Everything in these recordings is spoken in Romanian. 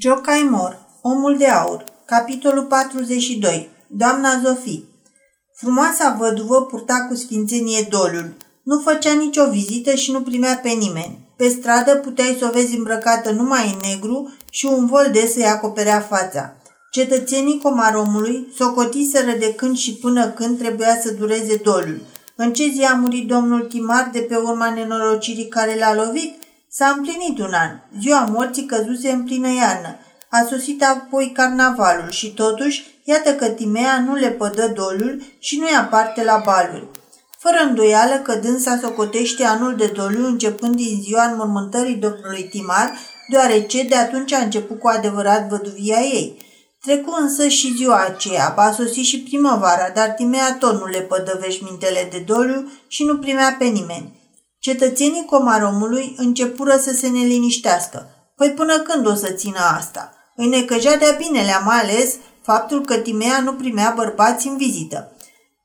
Joe Caimor, Omul de Aur, capitolul 42, Doamna Zofie. Frumoasa văduvă purta cu sfințenie doliul. Nu făcea nicio vizită și nu primea pe nimeni. Pe stradă puteai să o vezi îmbrăcată numai în negru și un vol de să-i acoperea fața. Cetățenii Comaromului socotiseră de când și până când trebuia să dureze doliul. În ce zi a murit domnul Timar de pe urma nenorocirii care l-a lovit? S-a împlinit un an. Ziua morții căzuse în plină iarnă. A sosit apoi carnavalul și totuși, iată că Timea nu le pădă dolul și nu ia parte la baluri. Fără îndoială că dânsa socotește anul de doliu începând din ziua înmormântării domnului Timar, deoarece de atunci a început cu adevărat văduvia ei. Trecu însă și ziua aceea, a sosit și primăvara, dar Timea tot nu le pădă veșmintele de doliu și nu primea pe nimeni. Cetățenii Comaromului începură să se neliniștească. Păi până când o să țină asta? Îi necăjea de-a binelea, mai ales faptul că Timea nu primea bărbați în vizită.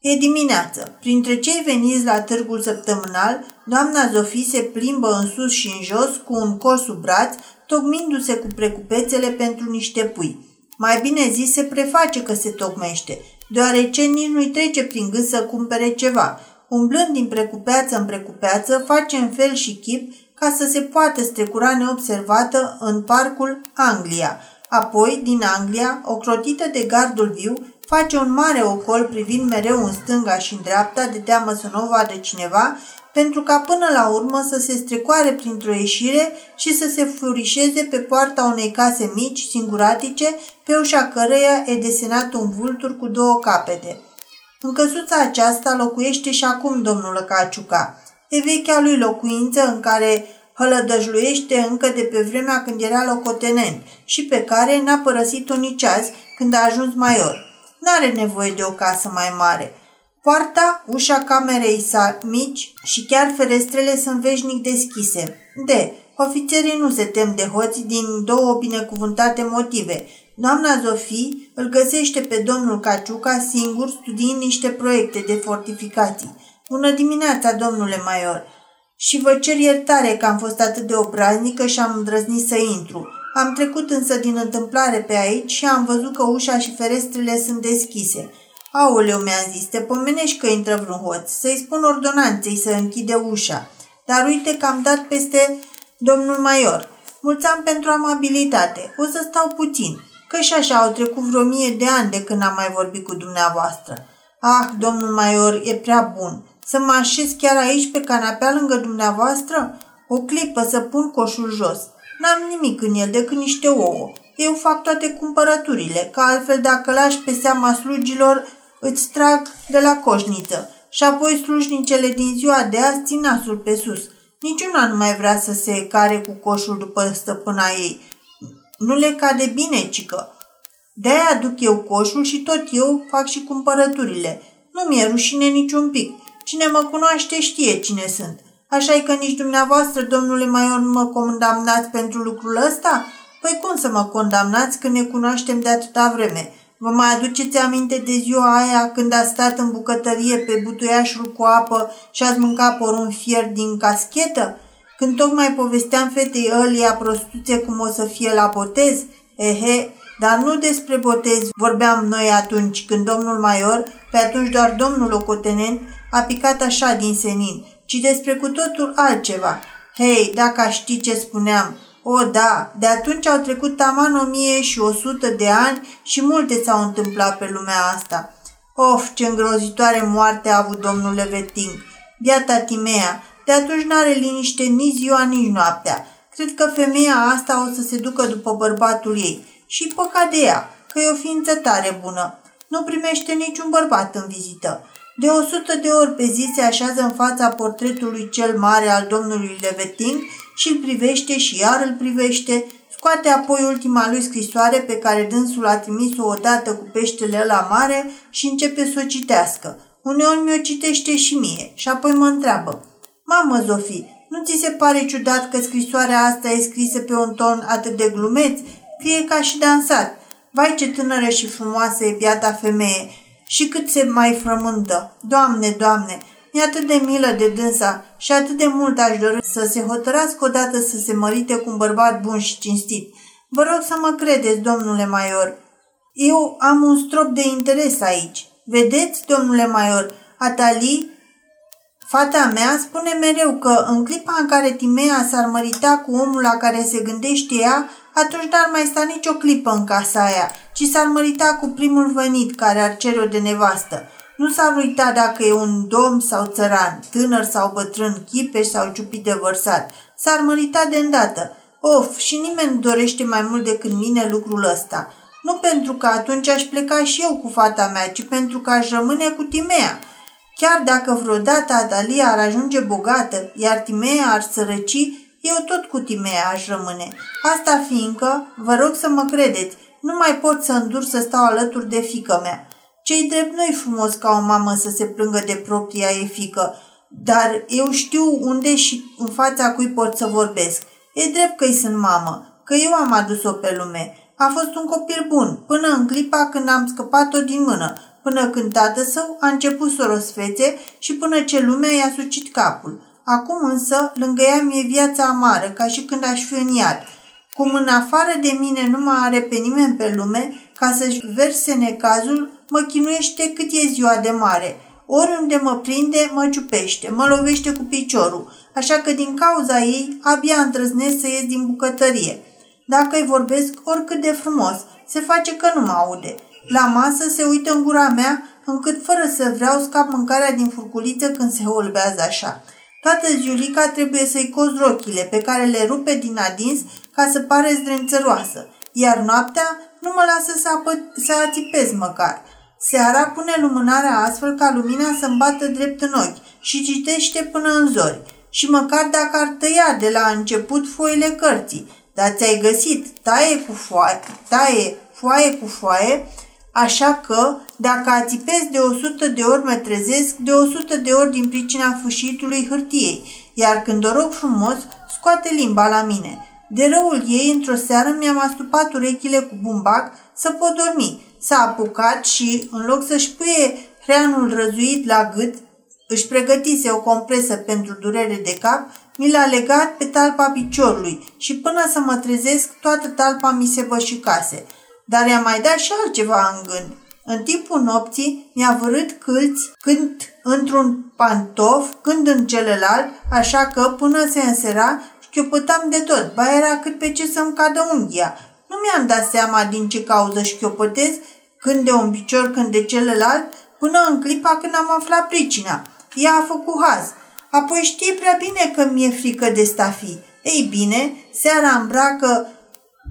E dimineață. Printre cei veniți la târgul săptămânal, doamna Zofie se plimbă în sus și în jos cu un cor sub braț, tocmindu-se cu precupețele pentru niște pui. Mai bine zis, se preface că se tocmește, deoarece nici nu-i trece prin gând să cumpere ceva – umblând din precupeață în precupeață, face în fel și chip ca să se poată strecura neobservată în parcul Anglia. Apoi, din Anglia, ocrotită de gardul viu, face un mare ocol privind mereu în stânga și în dreapta de teamă să nu o vadă cineva, pentru ca până la urmă să se strecoare printr-o ieșire și să se furișeze pe poarta unei case mici, singuratice, pe ușa căreia e desenat un vultur cu două capete – în căsuța aceasta locuiește și acum domnul Caciuca. E vechea lui locuință în care hălădăjluiește încă de pe vremea când era locotenent și pe care n-a părăsit-o nici azi când a ajuns maior. N-are nevoie de o casă mai mare. Poarta, ușa camerei sa mici și chiar ferestrele sunt veșnic deschise. De, ofițerii nu se tem de hoți din două binecuvântate motive – Doamna Zofie îl găsește pe domnul Caciuca singur studiind niște proiecte de fortificații. Bună dimineața, domnule Maior! Și vă cer iertare că am fost atât de obraznică și am îndrăznit să intru. Am trecut însă din întâmplare pe aici și am văzut că ușa și ferestrele sunt deschise. Aoleu, mi-a zis, te pomenești că intră vreun hoț. Să-i spun ordonanței să închide ușa. Dar uite că am dat peste domnul Maior. Mulțam pentru amabilitate. O să stau puțin că și așa au trecut vreo mie de ani de când am mai vorbit cu dumneavoastră. Ah, domnul Maior, e prea bun. Să mă așez chiar aici pe canapea lângă dumneavoastră? O clipă să pun coșul jos. N-am nimic în el decât niște ouă. Eu fac toate cumpărăturile, că altfel dacă lași pe seama slugilor, îți trag de la coșniță. Și apoi slujnicele din ziua de azi țin nasul pe sus. Niciuna nu mai vrea să se care cu coșul după stăpâna ei. Nu le cade bine, cică. De-aia aduc eu coșul și tot eu fac și cumpărăturile. Nu mi-e rușine niciun pic. Cine mă cunoaște știe cine sunt. așa e că nici dumneavoastră, domnule Maior, nu mă condamnați pentru lucrul ăsta? Păi cum să mă condamnați când ne cunoaștem de atâta vreme? Vă mai aduceți aminte de ziua aia când a stat în bucătărie pe butuiașul cu apă și ați mâncat porun fier din caschetă? Când tocmai povesteam fetei Ălia prostuțe cum o să fie la botez, ehe, dar nu despre botez vorbeam noi atunci când domnul Maior, pe atunci doar domnul locotenent, a picat așa din senin, ci despre cu totul altceva. Hei, dacă aș ști ce spuneam, o, da, de atunci au trecut taman o mie și o sută de ani și multe s-au întâmplat pe lumea asta. Of, ce îngrozitoare moarte a avut domnul Leveting. Biata Timea, de atunci n-are liniște nici ziua, nici noaptea. Cred că femeia asta o să se ducă după bărbatul ei. Și păcat de ea, că e o ființă tare bună. Nu primește niciun bărbat în vizită. De o sută de ori pe zi se așează în fața portretului cel mare al domnului Leveting și îl privește și iar îl privește, scoate apoi ultima lui scrisoare pe care dânsul a trimis-o odată cu peștele la mare și începe să o citească. Uneori mi-o citește și mie și apoi mă întreabă, Mamă, Zofie, nu ți se pare ciudat că scrisoarea asta e scrisă pe un ton atât de glumeț? Fie ca și dansat. Vai ce tânără și frumoasă e biata femeie și cât se mai frământă. Doamne, Doamne, e atât de milă de dânsa și atât de mult aș dori să se hotărască odată să se mărite cu un bărbat bun și cinstit. Vă rog să mă credeți, domnule Maior. Eu am un strop de interes aici. Vedeți, domnule Maior, Atali, fata mea, spune mereu că în clipa în care Timea s-ar mărita cu omul la care se gândește ea, atunci n-ar mai sta nicio clipă în casa aia, ci s-ar mărita cu primul venit care ar cere-o de nevastă. Nu s-ar uita dacă e un domn sau țăran, tânăr sau bătrân, chipeș sau ciupit de vărsat. S-ar mărita de îndată. Of, și nimeni nu dorește mai mult decât mine lucrul ăsta. Nu pentru că atunci aș pleca și eu cu fata mea, ci pentru că aș rămâne cu Timea. Chiar dacă vreodată Adalia ar ajunge bogată, iar Timea ar sărăci, eu tot cu Timea aș rămâne. Asta fiindcă, vă rog să mă credeți, nu mai pot să îndur să stau alături de fică mea. Cei drept nu frumos ca o mamă să se plângă de propria ei fică, dar eu știu unde și în fața cui pot să vorbesc. E drept că-i sunt mamă, că eu am adus-o pe lume. A fost un copil bun, până în clipa când am scăpat-o din mână, până când tată său a început să o răsfețe și până ce lumea i-a sucit capul. Acum însă, lângă ea mi-e viața amară, ca și când aș fi în iad. Cum în afară de mine nu mai are pe nimeni pe lume, ca să-și verse necazul, mă chinuiește cât e ziua de mare. Oriunde mă prinde, mă ciupește, mă lovește cu piciorul, așa că din cauza ei abia îndrăznesc să ies din bucătărie. Dacă îi vorbesc oricât de frumos, se face că nu mă aude. La masă se uită în gura mea, încât fără să vreau scap mâncarea din furculiță când se holbează așa. Toată ziulica trebuie să-i coz rochile, pe care le rupe din adins ca să pare zdrențăroasă, iar noaptea nu mă lasă să, apă- să ațipez măcar. Seara pune lumânarea astfel ca lumina să-mi bată drept în ochi și citește până în zori. Și măcar dacă ar tăia de la început foile cărții, dar ți-ai găsit taie cu foaie, taie foaie cu foaie, așa că dacă ațipezi de 100 de ori mă trezesc de 100 de ori din pricina fâșitului hârtiei, iar când o rog frumos, scoate limba la mine. De răul ei, într-o seară mi-am astupat urechile cu bumbac să pot dormi. S-a apucat și, în loc să-și puie hreanul răzuit la gât, își pregătise o compresă pentru durere de cap, mi l-a legat pe talpa piciorului și până să mă trezesc, toată talpa mi se bășicase. Dar i-a mai dat și altceva în gând. În timpul nopții mi-a vărât câlți, când într-un pantof, când în celălalt, așa că până se însera, șchiopătam de tot, ba era cât pe ce să-mi cadă unghia. Nu mi-am dat seama din ce cauză șchiopătez, când de un picior, când de celălalt, până în clipa când am aflat pricina. Ea a făcut haz. Apoi știe prea bine că mi-e frică de stafii. Ei bine, seara îmbracă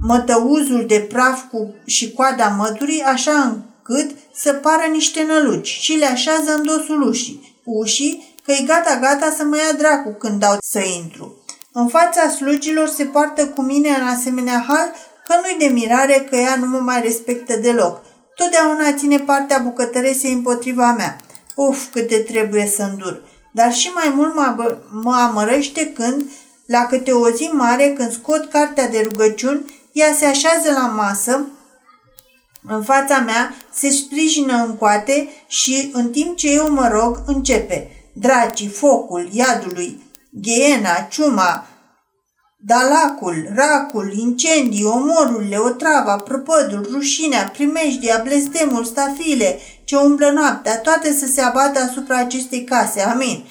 mătăuzul de praf cu și coada măturii așa încât să pară niște năluci și le așează în dosul ușii, ușii că e gata-gata să mă ia dracu când dau să intru. În fața slugilor se poartă cu mine în asemenea hal că nu-i de mirare că ea nu mă mai respectă deloc. Totdeauna ține partea bucătăresei împotriva mea. Uf, cât de trebuie să îndur. Dar și mai mult mă, mă amărăște când, la câte o zi mare, când scot cartea de rugăciuni, ea se așează la masă, în fața mea, se sprijină în coate și, în timp ce eu mă rog, începe. Dracii, focul, iadului, ghiena, ciuma, dalacul, racul, incendii, omorurile, otrava, prăpădul, rușinea, primejdia, blestemul, stafile, ce umblă noaptea, toate să se abată asupra acestei case. Amin.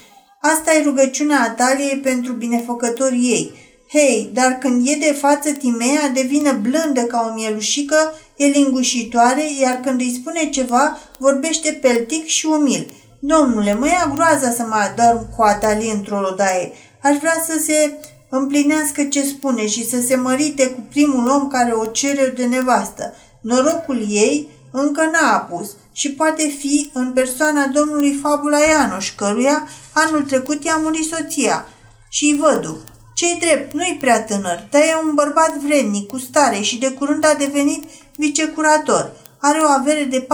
Asta e rugăciunea Ataliei pentru binefăcătorii ei. Hei, dar când e de față Timea, devine blândă ca o mielușică, e lingușitoare, iar când îi spune ceva, vorbește peltic și umil. Domnule, mă ia groaza să mă adorm cu Atalie într-o lodaie. Aș vrea să se împlinească ce spune și să se mărite cu primul om care o cere de nevastă. Norocul ei încă n-a apus și poate fi în persoana domnului Fabula Ianoș, căruia anul trecut i-a murit soția și vădu. Cei drept, nu-i prea tânăr, dar e un bărbat vrednic, cu stare și de curând a devenit vicecurator. Are o avere de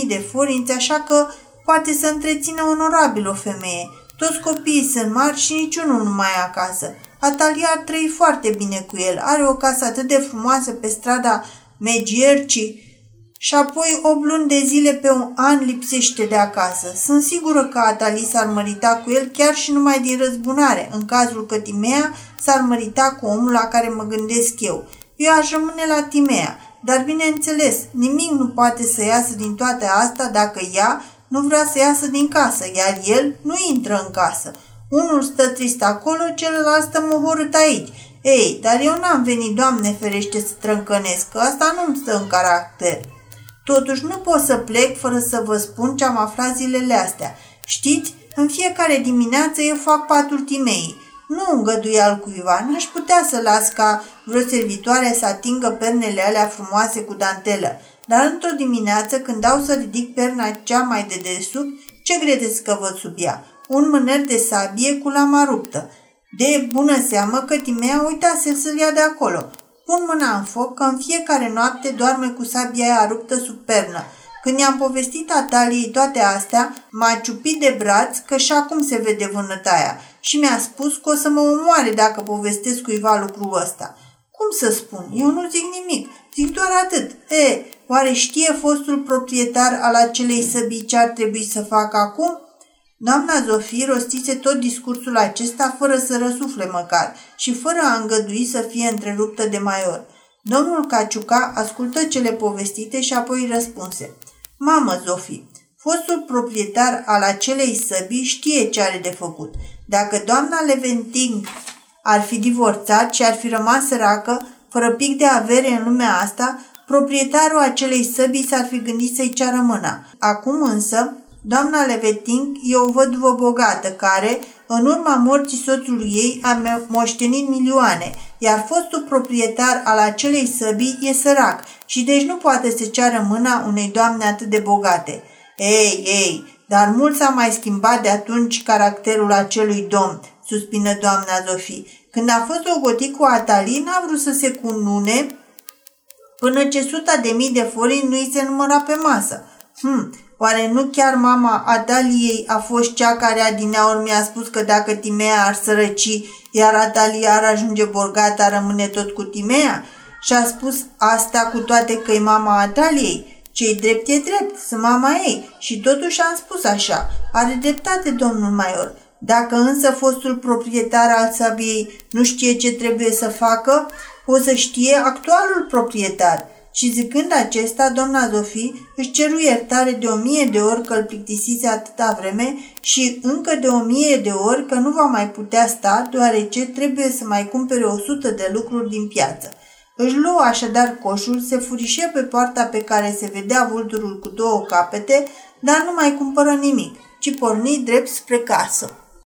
40.000 de forinți, așa că poate să întrețină onorabil o femeie. Toți copiii sunt mari și niciunul nu mai e acasă. Atalia ar trăi foarte bine cu el. Are o casă atât de frumoasă pe strada Megierci și apoi o luni de zile pe un an lipsește de acasă. Sunt sigură că Atali s-ar mărita cu el chiar și numai din răzbunare, în cazul că Timea s-ar mărita cu omul la care mă gândesc eu. eu aș rămâne la Timea. Dar bineînțeles, nimic nu poate să iasă din toate astea dacă ea nu vrea să iasă din casă, iar el nu intră în casă. Unul stă trist acolo, celălalt stă mohorât aici. Ei, dar eu n-am venit, Doamne ferește, să trâncănesc, că asta nu-mi stă în caracter. Totuși nu pot să plec fără să vă spun ce am aflat zilele astea. Știți, în fiecare dimineață eu fac patul timei. Nu îngăduie al cuiva, n-aș putea să las ca vreo servitoare să atingă pernele alea frumoase cu dantelă. Dar într-o dimineață, când dau să ridic perna cea mai de desubt, ce credeți că văd sub ea? Un mâner de sabie cu lama ruptă. De bună seamă că Timea uitase să-l ia de acolo. Pun mâna în foc că în fiecare noapte doarme cu sabia aia ruptă sub pernă. Când i-am povestit Ataliei toate astea, m-a ciupit de braț că și acum se vede vânătaia și mi-a spus că o să mă omoare dacă povestesc cuiva lucrul ăsta. Cum să spun? Eu nu zic nimic. Zic doar atât. E, oare știe fostul proprietar al acelei săbii ce ar trebui să facă acum? Doamna Zofie rostise tot discursul acesta fără să răsufle măcar și fără a îngădui să fie întreruptă de maior. Domnul Caciuca ascultă cele povestite și apoi răspunse. Mamă, Zofie, fostul proprietar al acelei săbii știe ce are de făcut. Dacă doamna Leventing ar fi divorțat și ar fi rămas săracă, fără pic de avere în lumea asta, proprietarul acelei săbii s-ar fi gândit să-i ceară mâna. Acum însă, doamna Leveting e o văduvă bogată care, în urma morții soțului ei, a moștenit milioane, iar fostul proprietar al acelei săbii e sărac și deci nu poate să ceară mâna unei doamne atât de bogate. Ei, ei, dar mult s-a mai schimbat de atunci caracterul acelui domn, suspină doamna Zofie. Când a fost ogotit cu Atalii, n-a vrut să se cunune până ce suta de mii de forii nu îi se număra pe masă. Hm, oare nu chiar mama Ataliei a fost cea care adineaori mi-a spus că dacă Timea ar sărăci, iar Atalia ar ajunge bogată, rămâne tot cu Timea? Și a spus asta cu toate că e mama Ataliei? Cei drept e drept, sunt mama ei și totuși am spus așa. Are dreptate domnul Maior. Dacă însă fostul proprietar al sabiei nu știe ce trebuie să facă, o să știe actualul proprietar. Și zicând acesta, doamna Zofie își ceru iertare de o mie de ori că îl plictisise atâta vreme și încă de o mie de ori că nu va mai putea sta, deoarece trebuie să mai cumpere o sută de lucruri din piață. Își luă așadar coșul, se furișe pe poarta pe care se vedea vulturul cu două capete, dar nu mai cumpără nimic, ci porni drept spre casă.